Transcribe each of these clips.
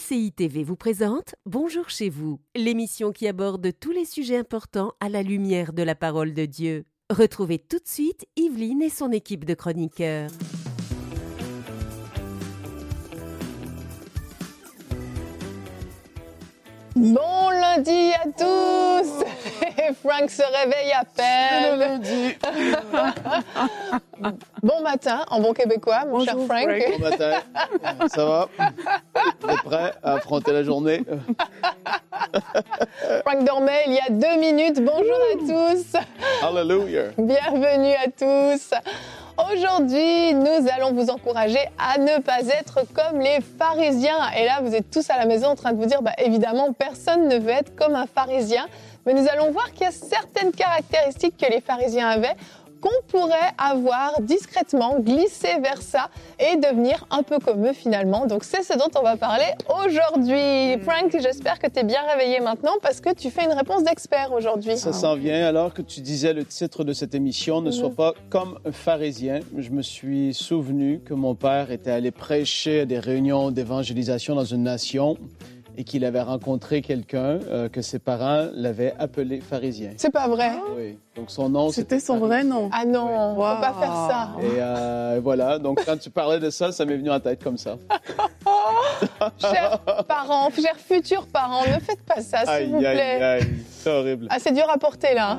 MCI TV vous présente Bonjour chez vous, l'émission qui aborde tous les sujets importants à la lumière de la parole de Dieu. Retrouvez tout de suite Yveline et son équipe de chroniqueurs. Bon lundi à tous Frank se réveille à peine. bon matin en bon québécois, mon cher Frank. Bon matin, ça va? Vous êtes prêt à affronter la journée? Frank dormait il y a deux minutes. Bonjour à tous. Hallelujah. Bienvenue à tous. Aujourd'hui, nous allons vous encourager à ne pas être comme les pharisiens. Et là, vous êtes tous à la maison en train de vous dire, bah, évidemment, personne ne veut être comme un pharisien. Mais nous allons voir qu'il y a certaines caractéristiques que les pharisiens avaient qu'on pourrait avoir discrètement glissé vers ça et devenir un peu comme eux finalement. Donc c'est ce dont on va parler aujourd'hui. Hmm. Frank, j'espère que tu es bien réveillé maintenant parce que tu fais une réponse d'expert aujourd'hui. Ça s'en vient alors que tu disais le titre de cette émission ne soit pas comme un pharisien. Je me suis souvenu que mon père était allé prêcher à des réunions d'évangélisation dans une nation et qu'il avait rencontré quelqu'un euh, que ses parents l'avaient appelé pharisien. C'est pas vrai? Oui. Donc son nom C'était son vrai nom. Ah non, Wow. faut pas faire ça. Et euh, voilà, donc quand tu parlais de ça, ça m'est venu en tête comme ça. Chers parents, chers futurs parents, ne faites pas ça, s'il vous Aïe, aïe, plaît. aïe, c'est horrible. Ah, c'est dur à porter là.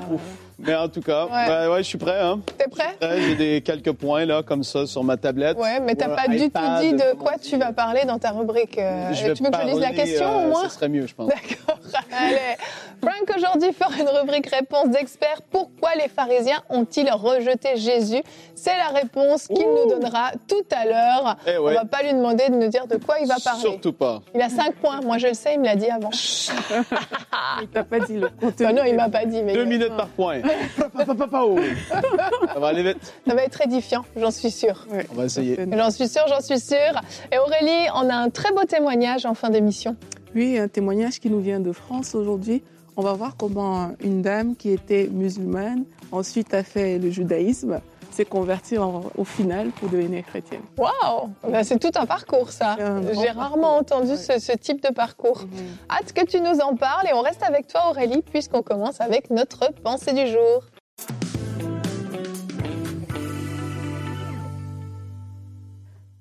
Mais en tout cas, Ouais. ouais, ouais, je suis prêt. Hein. T'es prêt? Prêt, J'ai des quelques points là, comme ça, sur ma tablette. Ouais, mais t'as pas du tout dit de quoi on tu vas parler dans ta rubrique. euh, Je vais tu veux que je lise la parler, question euh, au moins Ce serait mieux, je pense. D'accord. Allez. Frank aujourd'hui fera une rubrique réponse d'expert. Pourquoi les pharisiens ont-ils rejeté Jésus? C'est la réponse qu'il nous donnera tout à l'heure. Eh On ouais. va pas lui demander de nous dire de quoi il va parler. Surtout pas. Il a 5 points. Moi, je le sais, il me l'a dit avant. Il t'a pas dit le contenu. Ah non, il m'a pas dit, mais Deux minutes par point. Oh. Ça va aller vite. ça va être édifiant, j'en suis sûre. On va essayer. J'en suis sûre, j'en suis sûre. Et Aurélie, on a un très beau témoignage en fin d'émission. Oui, un témoignage qui nous vient de France aujourd'hui. On va voir comment une dame qui était musulmane, ensuite a fait le judaïsme, s'est convertie en- au final pour devenir chrétienne. Waouh Ben, C'est tout un parcours, ça. J'ai rarement entendu Ouais. ce, ce type de parcours. Hâte que tu nous en parles et on reste avec toi, Aurélie, puisqu'on commence avec notre pensée du jour.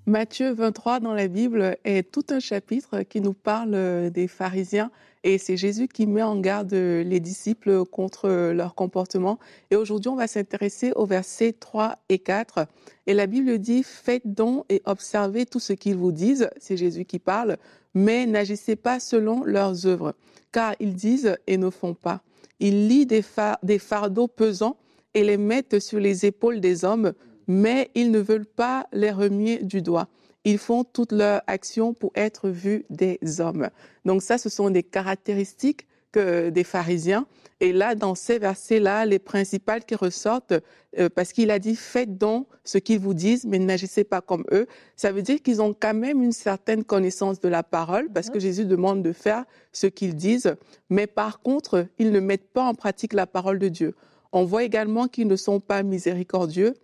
Matthieu 23 dans la Bible est tout un chapitre qui nous parle euh, des pharisiens et c'est Jésus qui met en garde euh, les disciples contre euh, leur comportement. Et aujourd'hui, on va s'intéresser aux versets 3 et 4. Et la Bible dit, faites donc et observez tout ce qu'ils vous disent, c'est Jésus qui parle, mais n'agissez pas selon leurs œuvres, car ils disent et ne font pas. Ils lient des, des fardeaux pesants et les mettent sur les épaules des hommes, mais ils ne veulent pas les remuer du doigt. Ils font toutes leurs actions pour être vus des hommes. Donc ça, ce sont des caractéristiques que des pharisiens. Et là, dans ces versets-là, les principales qui ressortent, euh, parce qu'il a dit faites donc ce qu'ils vous disent, mais n'agissez pas comme eux. Ça veut dire qu'ils ont quand même une certaine connaissance de la parole, parce que Jésus demande de faire ce qu'ils disent, mais par contre, ils ne mettent pas en pratique la parole de Dieu. On voit également qu'ils ne sont pas miséricordieux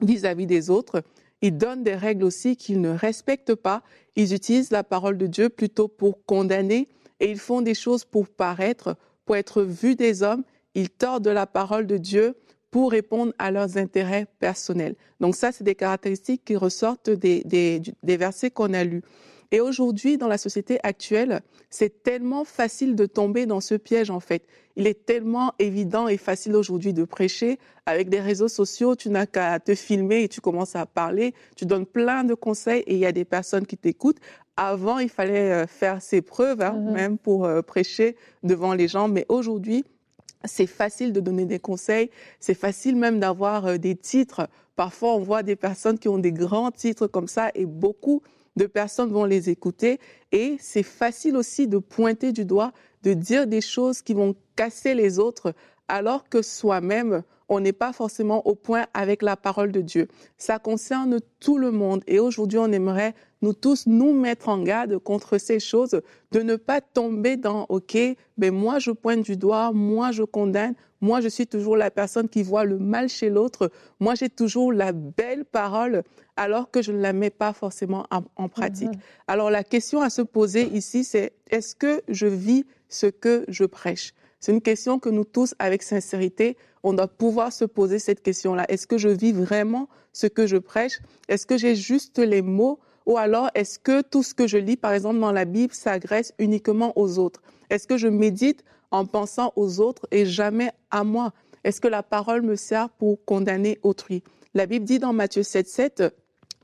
vis-à-vis des autres. Ils donnent des règles aussi qu'ils ne respectent pas. Ils utilisent la parole de Dieu plutôt pour condamner et ils font des choses pour paraître, pour être vus des hommes. Ils tordent la parole de Dieu pour répondre à leurs intérêts personnels. Donc ça, c'est des caractéristiques qui ressortent des, des, des versets qu'on a lus. Et aujourd'hui, dans la société actuelle, c'est tellement facile de tomber dans ce piège, en fait. Il est tellement évident et facile aujourd'hui de prêcher. Avec des réseaux sociaux, tu n'as qu'à te filmer et tu commences à parler. Tu donnes plein de conseils et il y a des personnes qui t'écoutent. Avant, il fallait euh, faire ses preuves, hein, Mhm. même pour euh, prêcher devant les gens. Mais aujourd'hui, c'est facile de donner des conseils. C'est facile même d'avoir euh, des titres. Parfois, on voit des personnes qui ont des grands titres comme ça et beaucoup de personnes vont les écouter. Et c'est facile aussi de pointer du doigt, de dire des choses qui vont casser les autres alors que soi-même, on n'est pas forcément au point avec la parole de Dieu. Ça concerne tout le monde et aujourd'hui, on aimerait nous tous nous mettre en garde contre ces choses, de ne pas tomber dans OK, ben moi je pointe du doigt, moi je condamne, moi je suis toujours la personne qui voit le mal chez l'autre, moi j'ai toujours la belle parole alors que je ne la mets pas forcément en, pratique. Mm-hmm. Alors la question à se poser ici, c'est est-ce que je vis ce que je prêche? C'est une question que nous tous, avec sincérité, on doit pouvoir se poser cette question-là. Est-ce que je vis vraiment ce que je prêche? Est-ce que j'ai juste les mots? Ou alors est-ce que tout ce que je lis, par exemple, dans la Bible, s'agresse uniquement aux autres? Est-ce que je médite en pensant aux autres et jamais à moi Est-ce que la parole me sert pour condamner autrui? La Bible dit dans Matthieu 7, 7,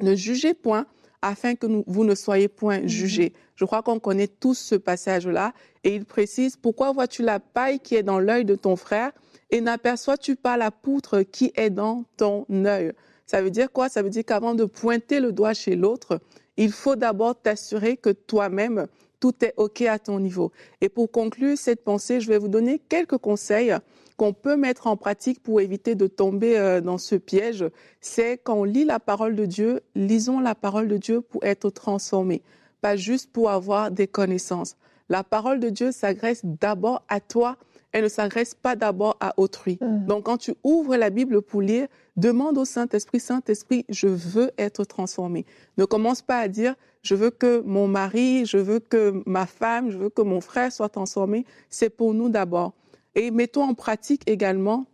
ne jugez point afin que vous ne soyez point mhm. jugés. Je crois qu'on connaît tous ce passage-là et il précise, pourquoi vois-tu la paille qui est dans l'œil de ton frère et n'aperçois-tu pas la poutre qui est dans ton œil? Ça veut dire quoi? Ça veut dire qu'avant de pointer le doigt chez l'autre, il faut d'abord t'assurer que toi-même, tout est OK à ton niveau. Et pour conclure cette pensée, je vais vous donner quelques conseils qu'on peut mettre en pratique pour éviter de tomber euh, dans ce piège. C'est quand on lit la parole de Dieu, lisons la parole de Dieu pour être transformés, pas juste pour avoir des connaissances. La parole de Dieu s'agresse d'abord à toi elle ne s'agresse pas d'abord à autrui. Mm. Donc, quand tu ouvres la Bible pour lire, demande au Saint-Esprit, Saint-Esprit, je veux être transformé. Ne commence pas à dire, je veux que mon mari, je veux que ma femme, je veux que mon frère soit transformé. C'est pour nous d'abord. Et mettons en pratique également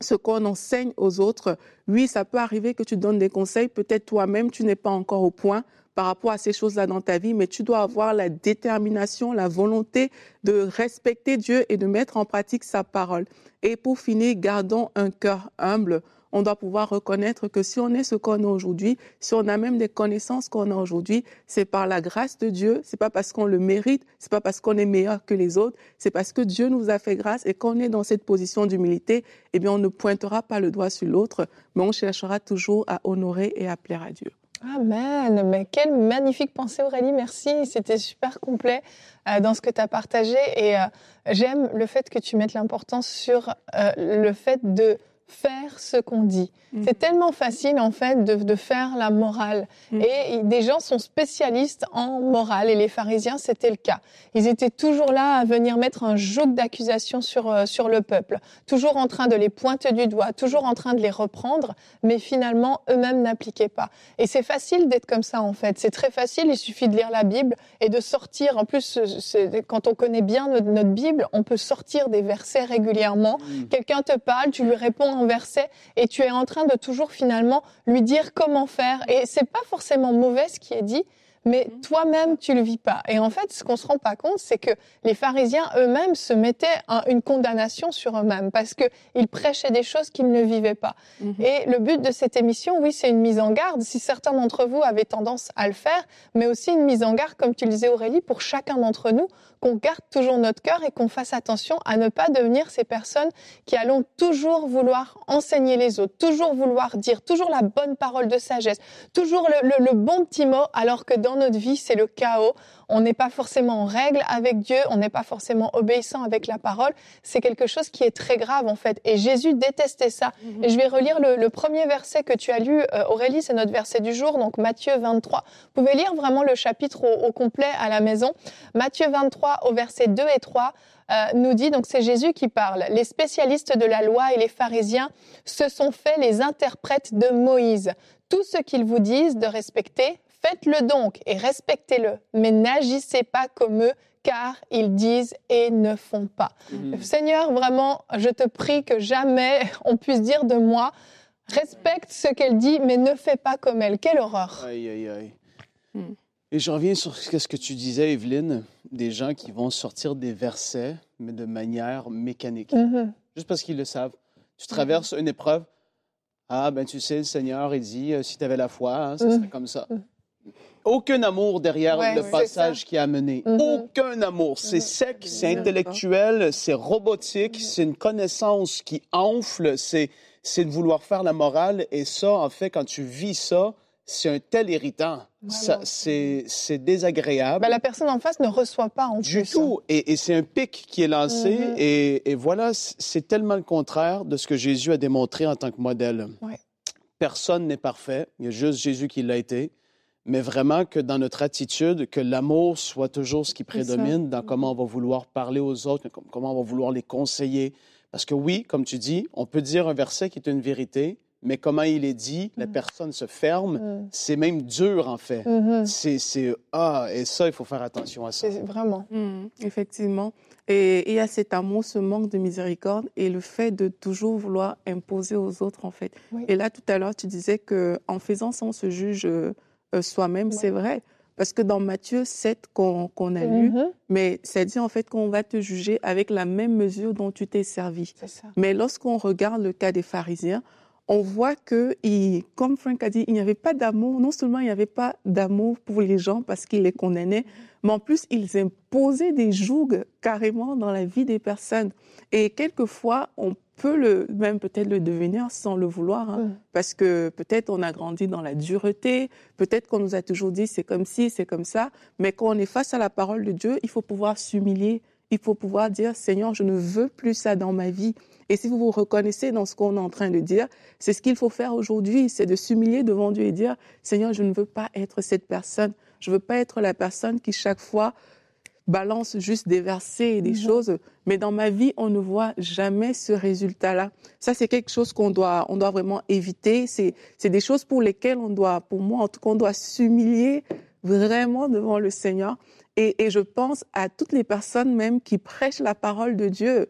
ce qu'on enseigne aux autres. Oui, ça peut arriver que tu donnes des conseils, peut-être toi-même, tu n'es pas encore au point par rapport à ces choses-là dans ta vie, mais tu dois avoir la détermination, la volonté de respecter Dieu et de mettre en pratique sa parole. Et pour finir, gardons un cœur humble. On doit pouvoir reconnaître que si on est ce qu'on est aujourd'hui, si on a même des connaissances qu'on a aujourd'hui, c'est par la grâce de Dieu. C'est pas parce qu'on le mérite, c'est pas parce qu'on est meilleur que les autres, c'est parce que Dieu nous a fait grâce et qu'on est dans cette position d'humilité, eh bien, on ne pointera pas le doigt sur l'autre, mais on cherchera toujours à honorer et à plaire à Dieu. Amen. Mais quelle magnifique pensée, Aurélie. Merci. C'était super complet euh, dans ce que tu as partagé. Et euh, j'aime le fait que tu mettes l'importance sur euh, le fait de faire ce qu'on dit. Mm. C'est tellement facile en fait de, de faire la morale. Mm. Et des gens sont spécialistes en morale et les pharisiens c'était le cas. Ils étaient toujours là à venir mettre un joug d'accusation sur, euh, sur le peuple, toujours en train de les pointer du doigt, toujours en train de les reprendre, mais finalement eux-mêmes n'appliquaient pas. Et c'est facile d'être comme ça en fait. C'est très facile, il suffit de lire la Bible et de sortir. En plus, quand on connaît bien notre, notre, Bible, on peut sortir des versets régulièrement. Mm. Quelqu'un te parle, tu lui réponds en verset et tu es en train de toujours finalement lui dire comment faire. Et c'est pas forcément mauvais ce qui est dit, mais mhm. toi-même, tu le vis pas. Et en fait, ce qu'on se rend pas compte, c'est que les pharisiens eux-mêmes se mettaient une condamnation sur eux-mêmes parce qu'ils prêchaient des choses qu'ils ne vivaient pas. Mhm. Et le but de cette émission, oui, c'est une mise en garde, si certains d'entre vous avaient tendance à le faire, mais aussi une mise en garde, comme tu le disais Aurélie, pour chacun d'entre nous, qu'on garde toujours notre cœur et qu'on fasse attention à ne pas devenir ces personnes qui allons toujours vouloir enseigner les autres, toujours vouloir dire, toujours la bonne parole de sagesse, toujours le, le bon petit mot, alors que dans notre vie, c'est le chaos. On n'est pas forcément en règle avec Dieu, on n'est pas forcément obéissant avec la parole. C'est quelque chose qui est très grave en fait. Et Jésus détestait ça. Mhm. Et je vais relire le, premier verset que tu as lu, euh, Aurélie, c'est notre verset du jour, donc Matthieu 23. Vous pouvez lire vraiment le chapitre au, complet à la maison. Matthieu 23 au verset 2 et 3. Euh, nous dit, donc c'est Jésus qui parle, les spécialistes de la loi et les pharisiens se sont faits les interprètes de Moïse. Tout ce qu'ils vous disent de respecter, Faites-le donc et respectez-le, mais n'agissez pas comme eux, car ils disent et ne font pas. Mhm. Seigneur, vraiment, je te prie que jamais on puisse dire de moi, respecte ce qu'elle dit, mais ne fais pas comme elle. Quelle horreur. Aïe, aïe, aïe. Hmm. Et je reviens sur ce que tu disais, Evelyne, des gens qui vont sortir des versets, mais de manière mécanique, mhm. juste parce qu'ils le savent. Tu traverses une épreuve, ah, ben tu sais, le Seigneur, il dit, euh, si tu avais la foi, hein, ça serait comme ça aucun amour derrière le passage qui a mené. Mm-hmm. Aucun amour. C'est mm-hmm. sec, c'est intellectuel, c'est robotique, c'est une connaissance qui enfle, c'est, c'est de vouloir faire la morale. Et ça, en fait, quand tu vis ça, c'est un tel irritant. C'est désagréable. Ben, la personne en face ne reçoit pas en du plus. tout. Et, et c'est un pic qui est lancé. Mhm. et, et, voilà, c'est tellement le contraire de ce que Jésus a démontré en tant que modèle. Ouais. Personne n'est parfait. Il y a juste Jésus qui l'a été. Mais vraiment que dans notre attitude, que l'amour soit toujours ce qui prédomine dans comment on va vouloir parler aux autres, comment on va vouloir les conseiller. Parce que oui, comme tu dis, on peut dire un verset qui est une vérité, mais comment il est dit, la Mm. personne se ferme, Mm. c'est même dur en fait. Mhm. C'est, c'est, ah, et ça, il faut faire attention à ça. C'est vraiment. Mhm, effectivement. Et et il y a cet amour, ce manque de miséricorde et le fait de toujours vouloir imposer aux autres, en fait. Oui. Et là, tout à l'heure, tu disais que en faisant ça, on se juge euh, soi-même. Ouais. C'est vrai. Parce que dans Matthieu 7 qu'on qu'on a lu, Mhm. mais ça dit en fait qu'on va te juger avec la même mesure dont tu t'es servi. Ça. Mais lorsqu'on regarde le cas des pharisiens, on voit que, comme Frank a dit, il n'y avait pas d'amour. Non seulement il n'y avait pas d'amour pour les gens parce qu'ils les condamnaient, mais en plus, ils imposaient des jougs carrément dans la vie des personnes. Et quelquefois, on peut le, même peut-être le devenir sans le vouloir, hein, parce que peut-être on a grandi dans la dureté, peut-être qu'on nous a toujours dit c'est comme ci, c'est comme ça, mais quand on est face à la parole de Dieu, il faut pouvoir s'humilier, il faut pouvoir dire Seigneur, je ne veux plus ça dans ma vie. Et si vous vous reconnaissez dans ce qu'on est en train de dire, c'est ce qu'il faut faire aujourd'hui, c'est de s'humilier devant Dieu et dire Seigneur, je ne veux pas être cette personne, je ne veux pas être la personne qui chaque fois balance juste des versets et des Mhm. choses, mais dans ma vie, on ne voit jamais ce résultat-là. Ça, c'est quelque chose qu'on doit, on doit vraiment éviter. C'est, c'est des choses pour lesquelles on doit, pour moi, en tout cas, on doit s'humilier vraiment devant le Seigneur. Et, et je pense à toutes les personnes même qui prêchent la parole de Dieu.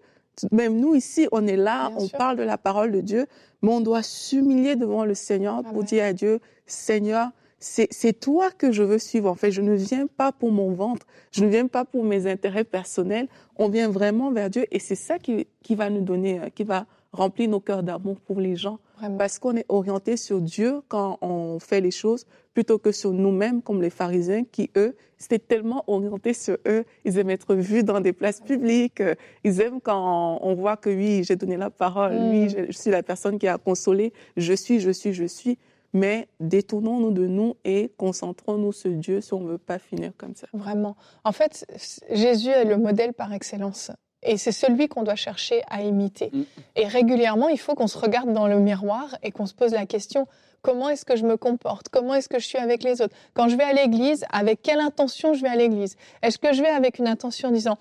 Même nous ici, on est là, Bien on sûr. parle de la parole de Dieu, mais on doit s'humilier devant le Seigneur pour Amen. dire à Dieu, Seigneur, c'est toi que je veux suivre. En fait, je ne viens pas pour mon ventre, je ne viens pas pour mes intérêts personnels. On vient vraiment vers Dieu et c'est ça qui, qui va nous donner, euh, qui va remplir nos cœurs d'amour pour les gens. Vraiment. Parce qu'on est orienté sur Dieu quand on fait les choses plutôt que sur nous-mêmes, comme les pharisiens qui, eux, c'était tellement orienté sur eux. Ils aiment être vus dans des places publiques. Ils aiment quand on voit que oui, j'ai donné la parole, Mm. oui, je, je suis la personne qui a consolé, je suis, je suis, je suis. Mais détournons-nous de nous et concentrons-nous sur Dieu si on ne veut pas finir comme ça. Vraiment. En fait, Jésus est le modèle par excellence. Et c'est celui qu'on doit chercher à imiter. Mm. Et régulièrement, il faut qu'on se regarde dans le miroir et qu'on se pose la question comment est-ce que je me comporte? Comment est-ce que je suis avec les autres? Quand je vais à l'église, avec quelle intention je vais à l'église? Est-ce que je vais avec une intention en disant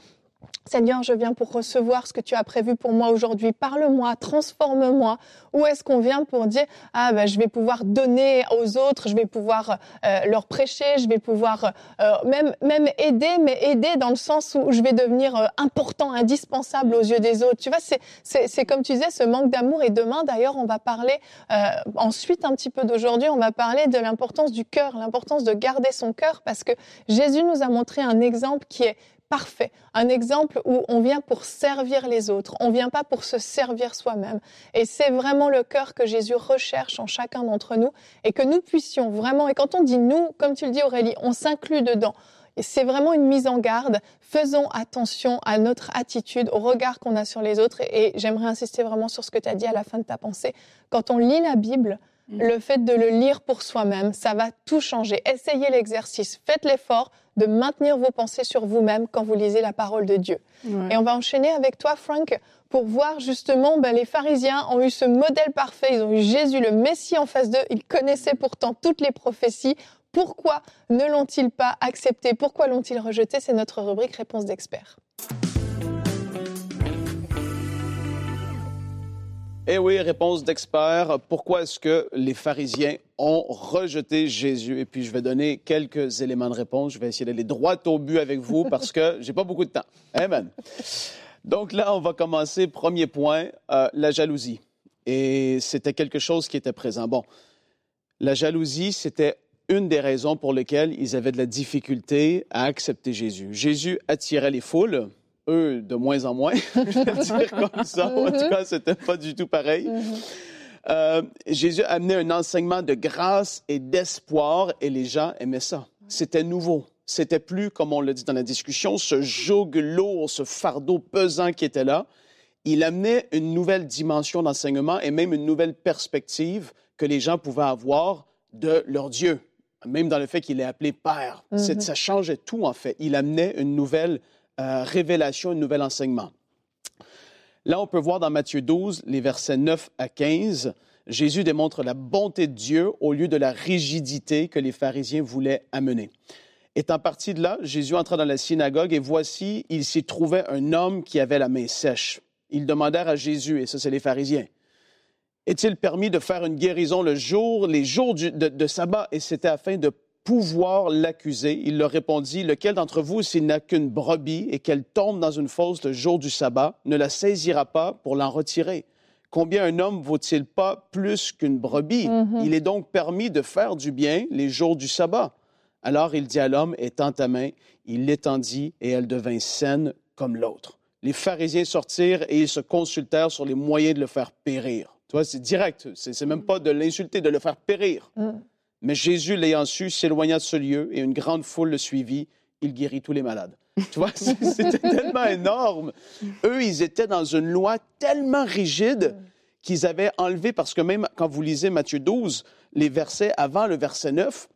Seigneur, je viens pour recevoir ce que tu as prévu pour moi aujourd'hui. Parle-moi, transforme-moi. Ou est-ce qu'on vient pour dire ah ben je vais pouvoir donner aux autres, je vais pouvoir euh, leur prêcher, je vais pouvoir euh, même même aider, mais aider dans le sens où je vais devenir euh, important, indispensable aux yeux des autres. Tu vois, c'est comme tu disais ce manque d'amour. Et demain d'ailleurs, on va parler euh, ensuite un petit peu d'aujourd'hui, on va parler de l'importance du cœur, l'importance de garder son cœur, parce que Jésus nous a montré un exemple qui est parfait, un exemple où on vient pour servir les autres, on vient pas pour se servir soi-même. Et c'est vraiment le cœur que Jésus recherche en chacun d'entre nous et que nous puissions vraiment, et quand on dit nous, comme tu le dis Aurélie, on s'inclut dedans. Et c'est vraiment une mise en garde. Faisons attention à notre attitude, au regard qu'on a sur les autres. Et j'aimerais insister vraiment sur ce que tu as dit à la fin de ta pensée. Quand on lit la Bible, Mm. le fait de le lire pour soi-même, ça va tout changer. Essayez l'exercice, faites l'effort de maintenir vos pensées sur vous-même quand vous lisez la parole de Dieu. Ouais. Et on va enchaîner avec toi, Frank, pour voir justement, ben, les pharisiens ont eu ce modèle parfait, ils ont eu Jésus, le Messie en face d'eux, ils connaissaient pourtant toutes les prophéties. Pourquoi ne l'ont-ils pas accepté? Pourquoi l'ont-ils rejeté? C'est notre rubrique Réponse d'experts. Eh oui, réponse d'expert. Pourquoi est-ce que les pharisiens ont rejeté Jésus? Et puis, je vais donner quelques éléments de réponse. Je vais essayer d'aller droit au but avec vous parce que j'ai pas beaucoup de temps. Amen. Donc là, on va commencer. Premier point, euh, la jalousie. Et c'était quelque chose qui était présent. Bon, la jalousie, c'était une des raisons pour lesquelles ils avaient de la difficulté à accepter Jésus. Jésus attirait les foules, eux de moins en moins, je vais le dire comme ça. En tout cas, c'était pas du tout pareil. Euh, Jésus amenait un enseignement de grâce et d'espoir et les gens aimaient ça. C'était nouveau. C'était plus, comme on l'a dit dans la discussion, ce joug lourd, ce fardeau pesant qui était là. Il amenait une nouvelle dimension d'enseignement et même une nouvelle perspective que les gens pouvaient avoir de leur Dieu, même dans le fait qu'il est appelé Père. Mhm. Ça changeait tout, en fait. Il amenait une nouvelle euh, révélation, un nouvel enseignement. Là, on peut voir dans Matthieu 12, les versets 9 à 15, Jésus démontre la bonté de Dieu au lieu de la rigidité que les pharisiens voulaient amener. Étant parti de là, Jésus entra dans la synagogue et voici, il s'y trouvait un homme qui avait la main sèche. Ils demandèrent à Jésus, et ça c'est les pharisiens, est-il permis de faire une guérison le jour, les jours de, de sabbat? Et c'était afin de pouvoir l'accuser. Il leur répondit, lequel d'entre vous, s'il n'a qu'une brebis et qu'elle tombe dans une fosse le jour du sabbat, ne la saisira pas pour l'en retirer? Combien un homme vaut-il pas plus qu'une brebis? Mhm. Il est donc permis de faire du bien les jours du sabbat. Alors il dit à l'homme, étends ta main, il l'étendit et elle devint saine comme l'autre. Les pharisiens sortirent et ils se consultèrent sur les moyens de le faire périr. Tu vois, c'est direct, c'est même pas de l'insulter, de le faire périr. Mhm. Mais Jésus, l'ayant su, s'éloigna de ce lieu et une grande foule le suivit. Il guérit tous les malades. Tu vois, c'était tellement énorme. Eux, ils étaient dans une loi tellement rigide qu'ils avaient enlevé, parce que même quand vous lisez Matthieu 12, les versets avant le verset 9,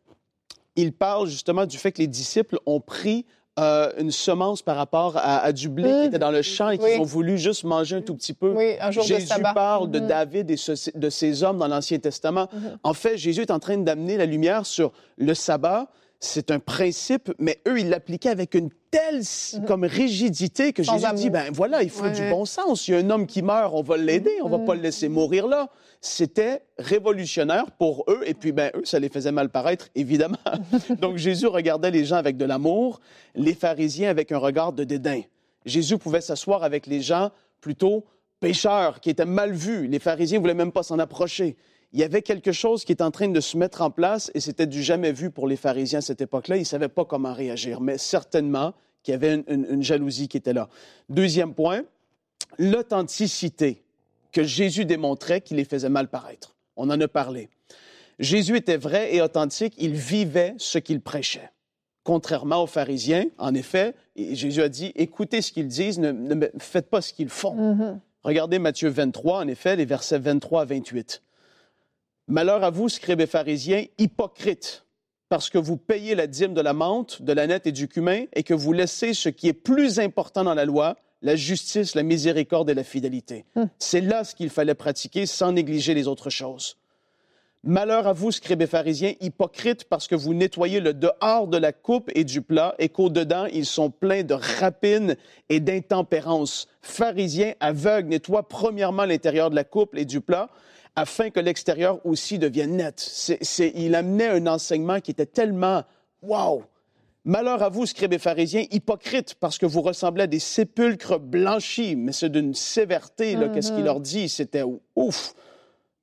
il parle justement du fait que les disciples ont pris euh, une semence par rapport à, à du blé qui Mm. était dans le champ et Oui. ont voulu juste manger un tout petit peu. Oui, un jour de Jésus sabbat. parle de Mhm. David et ce- de ses hommes dans l'Ancien Testament. Mhm. En fait, Jésus est en train d'amener la lumière sur le sabbat. C'est un principe, mais eux, ils l'appliquaient avec une telle comme rigidité que Mhm. Jésus dit, ben voilà, il faut Ouais, du bon sens. Il y a un homme qui meurt, on va l'aider, on va Mhm. pas le laisser mourir là. C'était révolutionnaire pour eux, et puis ben eux, ça les faisait mal paraître, évidemment. Donc Jésus regardait les gens avec de l'amour, les pharisiens avec un regard de dédain. Jésus pouvait s'asseoir avec les gens plutôt pécheurs, qui étaient mal vus. Les pharisiens voulaient même pas s'en approcher. Il y avait quelque chose qui est en train de se mettre en place et c'était du jamais vu pour les pharisiens à cette époque-là. Ils ne savaient pas comment réagir, mais certainement qu'il y avait une, une- une jalousie qui était là. Deuxième point, l'authenticité que Jésus démontrait qui les faisait mal paraître. On en a parlé. Jésus était vrai et authentique, il vivait ce qu'il prêchait. Contrairement aux pharisiens, en effet, et Jésus a dit, écoutez ce qu'ils disent, ne, faites pas ce qu'ils font. Mhm. Regardez Matthieu 23, en effet, les versets 23 à 28. Malheur à vous, scribes et pharisiens, hypocrites, parce que vous payez la dîme de la menthe, de la nette et du cumin, et que vous laissez ce qui est plus important dans la loi, la justice, la miséricorde et la fidélité. Hum. C'est là ce qu'il fallait pratiquer sans négliger les autres choses. Malheur à vous, scribes et pharisiens, hypocrites, parce que vous nettoyez le dehors de la coupe et du plat, et qu'au-dedans, ils sont pleins de rapines et d'intempérance. Pharisiens aveugles, nettoient premièrement l'intérieur de la coupe et du plat, afin que l'extérieur aussi devienne net. Il amenait un enseignement qui était tellement wow. Malheur à vous, scribes et pharisiens, hypocrites, parce que vous ressemblez à des sépulcres blanchis, mais c'est d'une sévérité, là, qu'est-ce qu'il leur dit, c'était ouf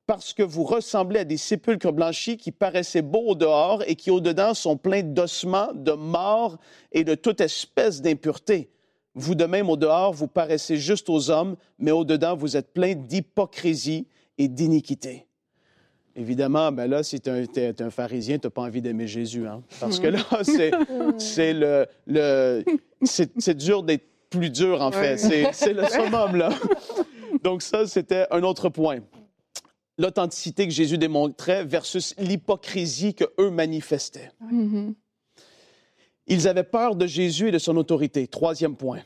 parce que vous ressemblez à des sépulcres blanchis qui paraissaient beaux au dehors et qui au-dedans sont pleins d'ossements, de morts et de toute espèce d'impureté. Vous de même au dehors, vous paraissez juste aux hommes, mais au-dedans, vous êtes plein d'hypocrisie et d'iniquité. Évidemment, ben là, si tu es, un pharisien, tu n'as pas envie d'aimer Jésus. Hein? Parce que là, c'est, c'est le, le c'est, dur d'être plus dur, en fait. C'est le summum, là. Donc ça, c'était un autre point l'authenticité que Jésus démontrait versus l'hypocrisie que eux manifestaient. Mhm. Ils avaient peur de Jésus et de son autorité. Troisième point.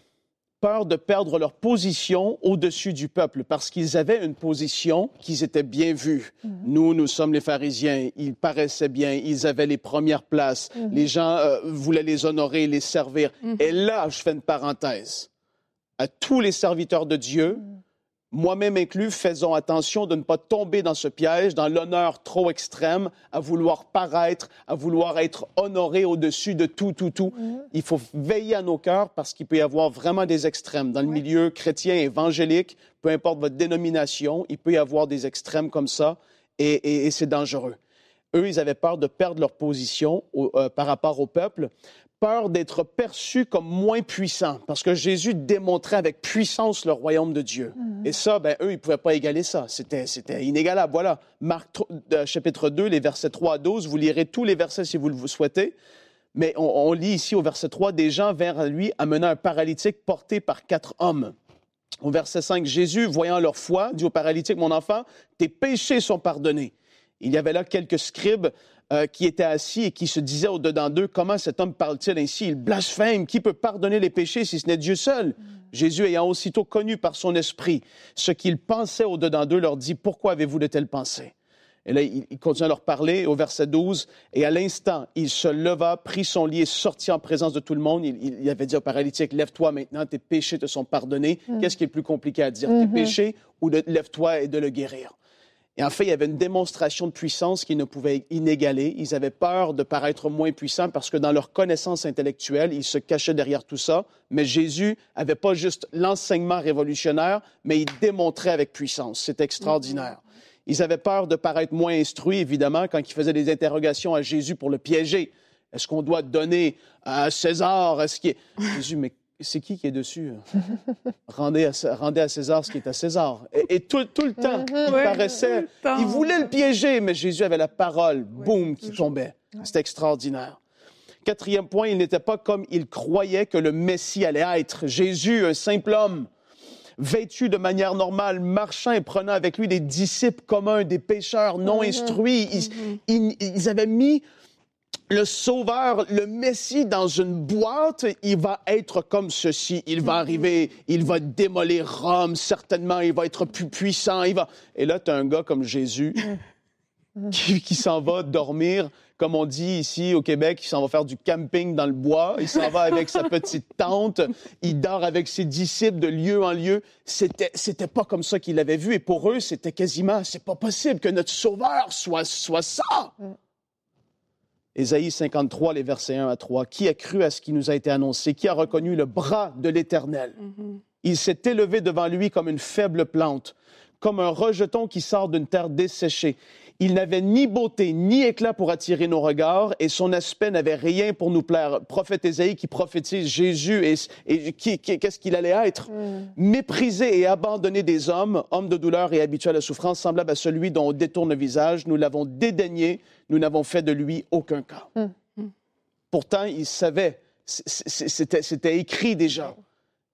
Peur de perdre leur position au-dessus du peuple parce qu'ils avaient une position qu'ils étaient bien vus. Nous, nous sommes les pharisiens. Ils paraissaient bien. Ils avaient les premières places. Les gens euh, voulaient les honorer, les servir. Et là, je fais une parenthèse. À tous les serviteurs de Dieu, moi-même inclus, faisons attention de ne pas tomber dans ce piège, dans l'honneur trop extrême, à vouloir paraître, à vouloir être honoré au-dessus de tout, tout, tout. Il faut veiller à nos cœurs parce qu'il peut y avoir vraiment des extrêmes. Dans le milieu chrétien, évangélique, peu importe votre dénomination, il peut y avoir des extrêmes comme ça et, et- et c'est dangereux. Eux, ils avaient peur de perdre leur position au- euh, par rapport au peuple, peur d'être perçus comme moins puissants, parce que Jésus démontrait avec puissance le royaume de Dieu. Et ça, ben, eux, ils ne pouvaient pas égaler ça. C'était, c'était inégalable. Voilà. Marc euh, chapitre 2, les versets 3 à 12, vous lirez tous les versets si vous le souhaitez. Mais on, on lit ici au verset 3, des gens vers lui amenant un paralytique porté par quatre hommes. Au verset 5, Jésus, voyant leur foi, dit au paralytique, mon enfant, tes péchés sont pardonnés. Il y avait là quelques scribes euh, qui étaient assis et qui se disaient au-dedans d'eux, comment cet homme parle-t-il ainsi? Il blasphème. Qui peut pardonner les péchés si ce n'est Dieu seul? Mm. Jésus, ayant aussitôt connu par son esprit ce qu'il pensait au-dedans d'eux, leur dit, pourquoi avez-vous de telles pensées? Et là, il, continue à leur parler au verset 12. Et à l'instant, il se leva, prit son lit et sortit en présence de tout le monde. Il, avait dit au paralytique, lève-toi maintenant, tes péchés te sont pardonnés. Mm. Qu'est-ce qui est le plus compliqué à dire, tes mm-hmm. péchés ou lève-toi et de le guérir? Et en fait, il y avait une démonstration de puissance qu'ils ne pouvaient inégaler. Ils avaient peur de paraître moins puissants parce que dans leur connaissance intellectuelle, ils se cachaient derrière tout ça. Mais Jésus n'avait pas juste l'enseignement révolutionnaire, mais il démontrait avec puissance. C'est extraordinaire. Ils avaient peur de paraître moins instruits, évidemment, quand ils faisaient des interrogations à Jésus pour le piéger. Est-ce qu'on doit donner à César? Est-ce qu'il... Jésus, mais c'est qui qui est dessus? rendez, à, rendez, à, César ce qui est à César. Et, tout, le temps, mhm. il paraissait, il voulait le piéger, mais Jésus avait la parole, boum, qui tombait. C'était extraordinaire. Quatrième point, il n'était pas comme il croyait que le Messie allait être. Jésus, un simple homme, vêtu de manière normale, marchant et prenant avec lui des disciples communs, des pécheurs non mhm. instruits. Mhm. ils avaient mis le Sauveur, le Messie dans une boîte, il va être comme ceci. Il va arriver, il va démolir Rome, certainement, il va être plus puissant. Il va... Et là, tu as un gars comme Jésus qui, s'en va dormir, comme on dit ici au Québec, il s'en va faire du camping dans le bois. Il s'en va avec sa petite tente. Il dort avec ses disciples de lieu en lieu. C'était, c'était pas comme ça qu'il l'avait vu. Et pour eux, c'était quasiment, c'est pas possible que notre Sauveur soit, soit ça. Ésaïe 53, les versets 1 à 3. Qui a cru à ce qui nous a été annoncé? Qui a reconnu le bras de l'Éternel? Mm-hmm. Il s'est élevé devant lui comme une faible plante, comme un rejeton qui sort d'une terre desséchée. Il n'avait ni beauté ni éclat pour attirer nos regards et son aspect n'avait rien pour nous plaire. Prophète Ésaïe qui prophétise Jésus et, qu'est-ce qu'il allait être? Mm. Méprisé et abandonné des hommes, homme de douleur et habitué à la souffrance, semblable à celui dont on détourne le visage. Nous l'avons dédaigné, nous n'avons fait de lui aucun cas. Mm. Mm. Pourtant, il savait, c'était écrit déjà.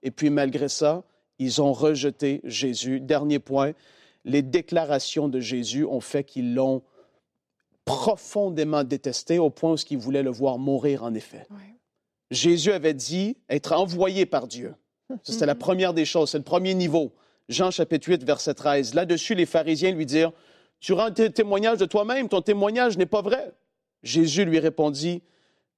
Et puis malgré ça, ils ont rejeté Jésus. Dernier point, les déclarations de Jésus ont fait qu'ils l'ont profondément détesté au point où ils voulaient le voir mourir en effet. Jésus avait dit être envoyé par Dieu. C'était la première des choses, c'est le premier niveau. Jean chapitre 8, verset 13. Là-dessus, les pharisiens lui dirent, Tu rends témoignage de toi-même, ton témoignage n'est pas vrai. Jésus lui répondit,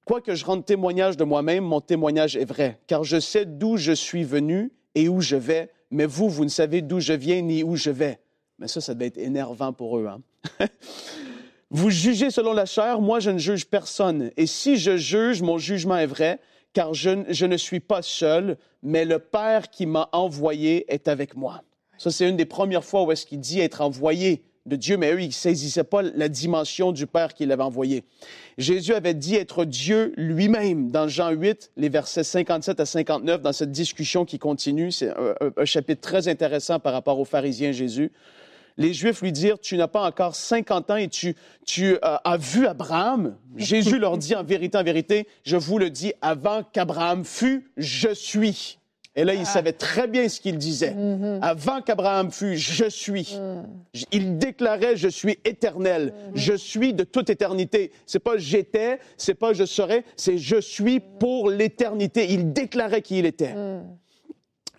Quoique je rende témoignage de moi-même, mon témoignage est vrai, car je sais d'où je suis venu et où je vais, mais vous, vous ne savez d'où je viens ni où je vais. Mais ça, ça devait être énervant pour eux. Hein? Vous jugez selon la chair, moi je ne juge personne. Et si je juge, mon jugement est vrai, car je, je ne suis pas seul, mais le Père qui m'a envoyé est avec moi. Ça, c'est une des premières fois où est-ce qu'il dit être envoyé de Dieu, mais eux, ils ne saisissaient pas la dimension du Père qui l'avait envoyé. Jésus avait dit être Dieu lui-même dans Jean 8, les versets 57 à 59, dans cette discussion qui continue. C'est un, un chapitre très intéressant par rapport aux pharisiens Jésus les Juifs lui dirent, tu n'as pas encore 50 ans et tu, tu euh, as vu Abraham? Jésus leur dit en vérité, en vérité, je vous le dis, avant qu'Abraham fût, je suis. Et là, il ah. savait très bien ce qu'il disait. Mm-hmm. Avant qu'Abraham fût, je suis. Mm. Il déclarait, je suis éternel. Mm-hmm. Je suis de toute éternité. C'est pas j'étais, c'est pas je serai, c'est je suis pour l'éternité. Il déclarait qui il était.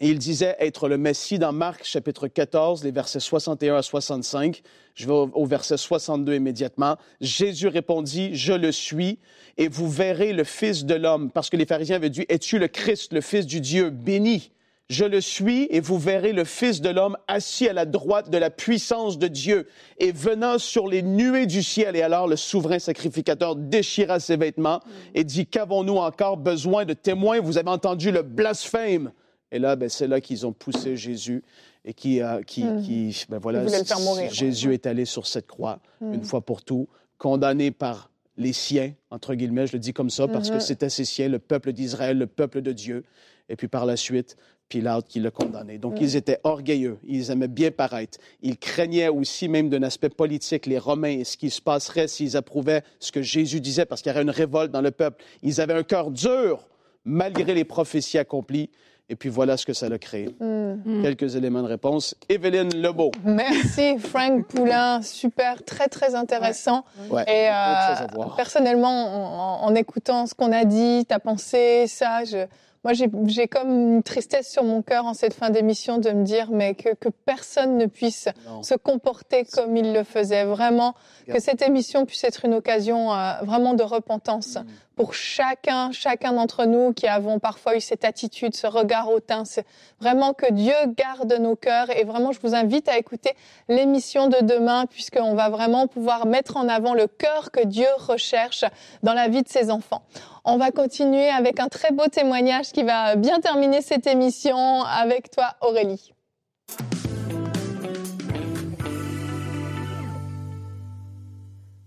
Et il disait être le Messie dans Marc chapitre 14, les versets 61 à 65. Je vais au, verset 62 immédiatement. Jésus répondit, je le suis, et vous verrez le Fils de l'homme, parce que les pharisiens avaient dit, es-tu le Christ, le Fils du Dieu béni? Je le suis, et vous verrez le Fils de l'homme assis à la droite de la puissance de Dieu, et venant sur les nuées du ciel. Et alors le souverain sacrificateur déchira ses vêtements et dit, qu'avons-nous encore besoin de témoins? Vous avez entendu le blasphème. Et là, ben, c'est là qu'ils ont poussé Jésus et qui, qui, hmm. qui ben, voilà, Jésus est allé sur cette croix une hmm. fois pour tout, condamné par les siens, entre guillemets, je le dis comme ça, parce que hmm. c'était ses siens, le peuple d'Israël, le peuple de Dieu. Et puis par la suite, Pilate qui l'a condamné. Donc ils étaient orgueilleux, ils aimaient bien paraître. Ils craignaient aussi même d'un aspect politique les Romains et ce qui se passerait s'ils approuvaient ce que Jésus disait, parce qu'il y aurait une révolte dans le peuple. Ils avaient un cœur dur malgré les prophéties accomplies. Et puis voilà ce que ça a créé. Hmm. Quelques éléments de réponse. Evelyne Lebeau. Merci Frank Poulain, super, très très intéressant. Ouais, Et euh, personnellement, en, en écoutant ce qu'on a dit, ta pensée, ça, je, moi j'ai comme une tristesse sur mon cœur en cette fin d'émission de me dire mais que, que personne ne puisse Non. se comporter comme il le faisait. Vraiment, que cette émission puisse être une occasion euh, vraiment de repentance Mm. Pour chacun, chacun d'entre nous qui avons parfois eu cette attitude, ce regard hautain. C'est vraiment que Dieu garde nos cœurs et vraiment je vous invite à écouter l'émission de demain puisqu'on va vraiment pouvoir mettre en avant le cœur que Dieu recherche dans la vie de ses enfants. On va continuer avec un très beau témoignage qui va bien terminer cette émission avec toi Aurélie.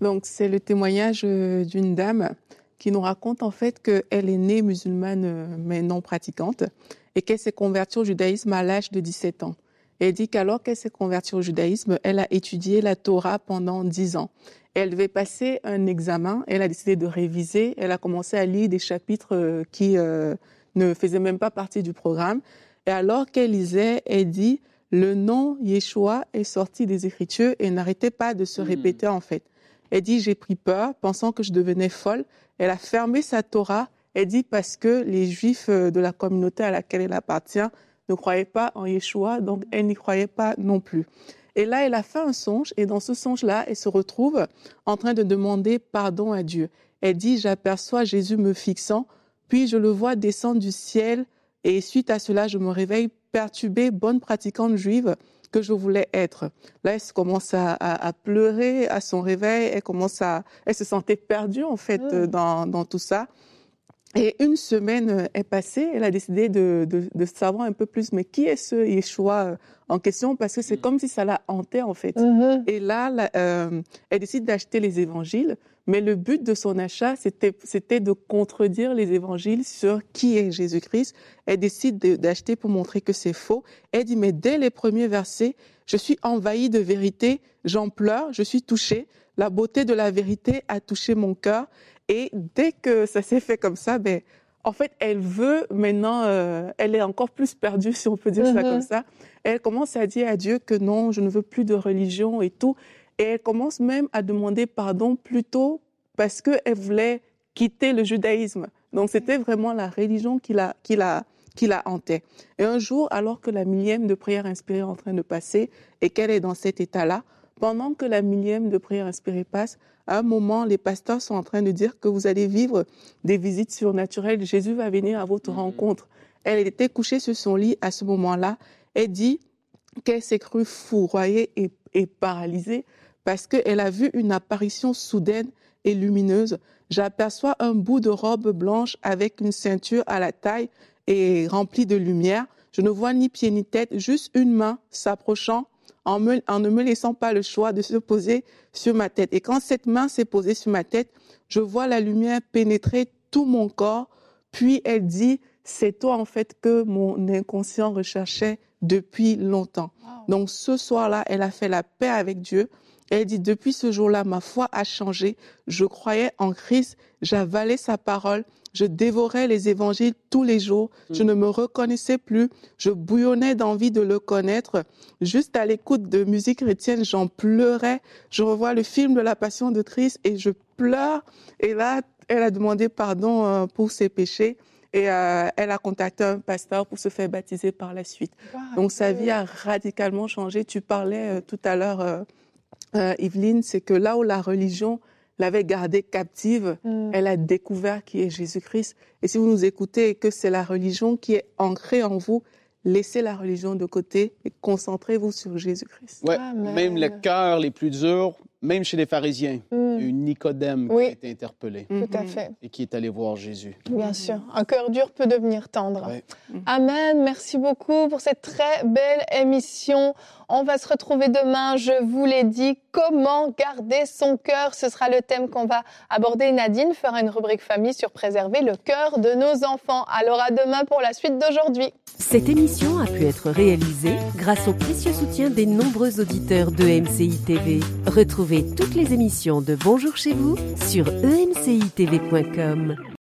Donc, c'est le témoignage euh, d'une dame qui nous raconte en fait qu'elle est née musulmane euh, mais non pratiquante et qu'elle s'est convertie au judaïsme à l'âge de 17 ans. Et elle dit qu'alors qu'elle s'est convertie au judaïsme, elle a étudié la Torah pendant 10 ans. Elle devait passer un examen, elle a décidé de réviser, elle a commencé à lire des chapitres euh, qui euh, ne faisaient même pas partie du programme. Et alors qu'elle lisait, elle dit, le nom Yeshua est sorti des Écritures et n'arrêtait pas de se Hmm. répéter en fait. Elle dit, j'ai pris peur, pensant que je devenais folle. Elle a fermé sa Torah. Elle dit, parce que les Juifs euh, de la communauté à laquelle elle appartient ne croyaient pas en Yeshua, donc elle n'y croyait pas non plus. Et là, elle a fait un songe, et dans ce songe-là, elle se retrouve en train de demander pardon à Dieu. Elle dit, j'aperçois Jésus me fixant, puis je le vois descendre du ciel, et suite à cela, je me réveille perturbée, bonne pratiquante juive que je voulais être. Là, elle commence à, à- à pleurer à son réveil, elle commence à, elle se sentait perdue en fait euh, dans, dans tout ça. Et une semaine euh, est passée, elle a décidé de, de, de savoir un peu plus, mais qui est ce Yeshua euh, en question? Parce que c'est Mm. comme si ça la hantait en fait. Mhm. Et là, euh, elle décide d'acheter les évangiles, mais le but de son achat, c'était, de contredire les évangiles sur qui est Jésus-Christ. Elle décide de- d'acheter pour montrer que c'est faux. Elle dit, mais dès les premiers versets, je suis envahie de vérité, j'en pleure, je suis touchée. La beauté de la vérité a touché mon cœur. Et dès que ça s'est fait comme ça, ben, en fait, elle veut maintenant, euh, elle est encore plus perdue, si on peut dire ça Mhm. comme ça. Elle commence à dire à Dieu que non, je ne veux plus de religion et tout. Et elle commence même à demander pardon plutôt parce qu'elle voulait quitter le judaïsme. Donc c'était vraiment la religion qui la, qui, la, qui la hantait. Et un jour, alors que la millième de prière inspirée est en train de passer et qu'elle est dans cet état-là, pendant que la millième de prière inspirée passe, à un moment, les pasteurs sont en train de dire que vous allez vivre des visites surnaturelles. Jésus va venir à votre Mhm. rencontre. Elle était couchée sur son lit à ce moment-là. Elle dit qu'elle s'est crue fourroyée et, et paralysée parce qu'elle a vu une apparition soudaine et lumineuse. J'aperçois un bout de robe blanche avec une ceinture à la taille et remplie de lumière. Je ne vois ni pied ni tête, juste une main s'approchant en, me- en ne me laissant pas le choix de se poser sur ma tête. Et quand cette main s'est posée sur ma tête, je vois la lumière pénétrer tout mon corps. Puis elle dit, c'est toi en fait que mon inconscient recherchait depuis longtemps. Donc ce soir-là, elle a fait la paix avec Dieu. Elle dit, depuis ce jour-là, ma foi a changé. Je croyais en Christ, j'avalais sa parole, je dévorais les évangiles tous les jours. Je ne me reconnaissais plus. Je bouillonnais d'envie de le connaître. Juste à l'écoute de musique chrétienne, j'en pleurais. Je revois le film de la Passion de Christ et je pleure. Et là, elle a demandé pardon euh, pour ses péchés. Et euh, elle a contacté un pasteur pour se faire baptiser par la suite. Donc sa vie a radicalement changé. Tu parlais euh, tout à l'heure, euh, euh, Yveline, c'est que là où la religion l'avait gardée captive, Mm. elle a découvert qui est Jésus-Christ. Et si vous nous écoutez et que c'est la religion qui est ancrée en vous, laissez la religion de côté et concentrez-vous sur Jésus-Christ. Ouais, même les cœurs les plus durs, même chez les pharisiens, Mm. eu Nicodème Oui. qui a été interpellé Tout à Mhm. fait. et qui est allé voir Jésus. Bien sûr. Un cœur dur peut devenir tendre. Ouais. Amen. Merci beaucoup pour cette très belle émission. On va se retrouver demain. Je vous l'ai dit. Comment garder son cœur? Ce sera le thème qu'on va aborder. Nadine fera une rubrique famille sur préserver le cœur de nos enfants. Alors à demain pour la suite d'aujourd'hui. Cette émission a pu être réalisée grâce au précieux soutien des nombreux auditeurs de MCI TV. Retrouvez toutes les émissions de Bonjour chez vous sur emcitv.com.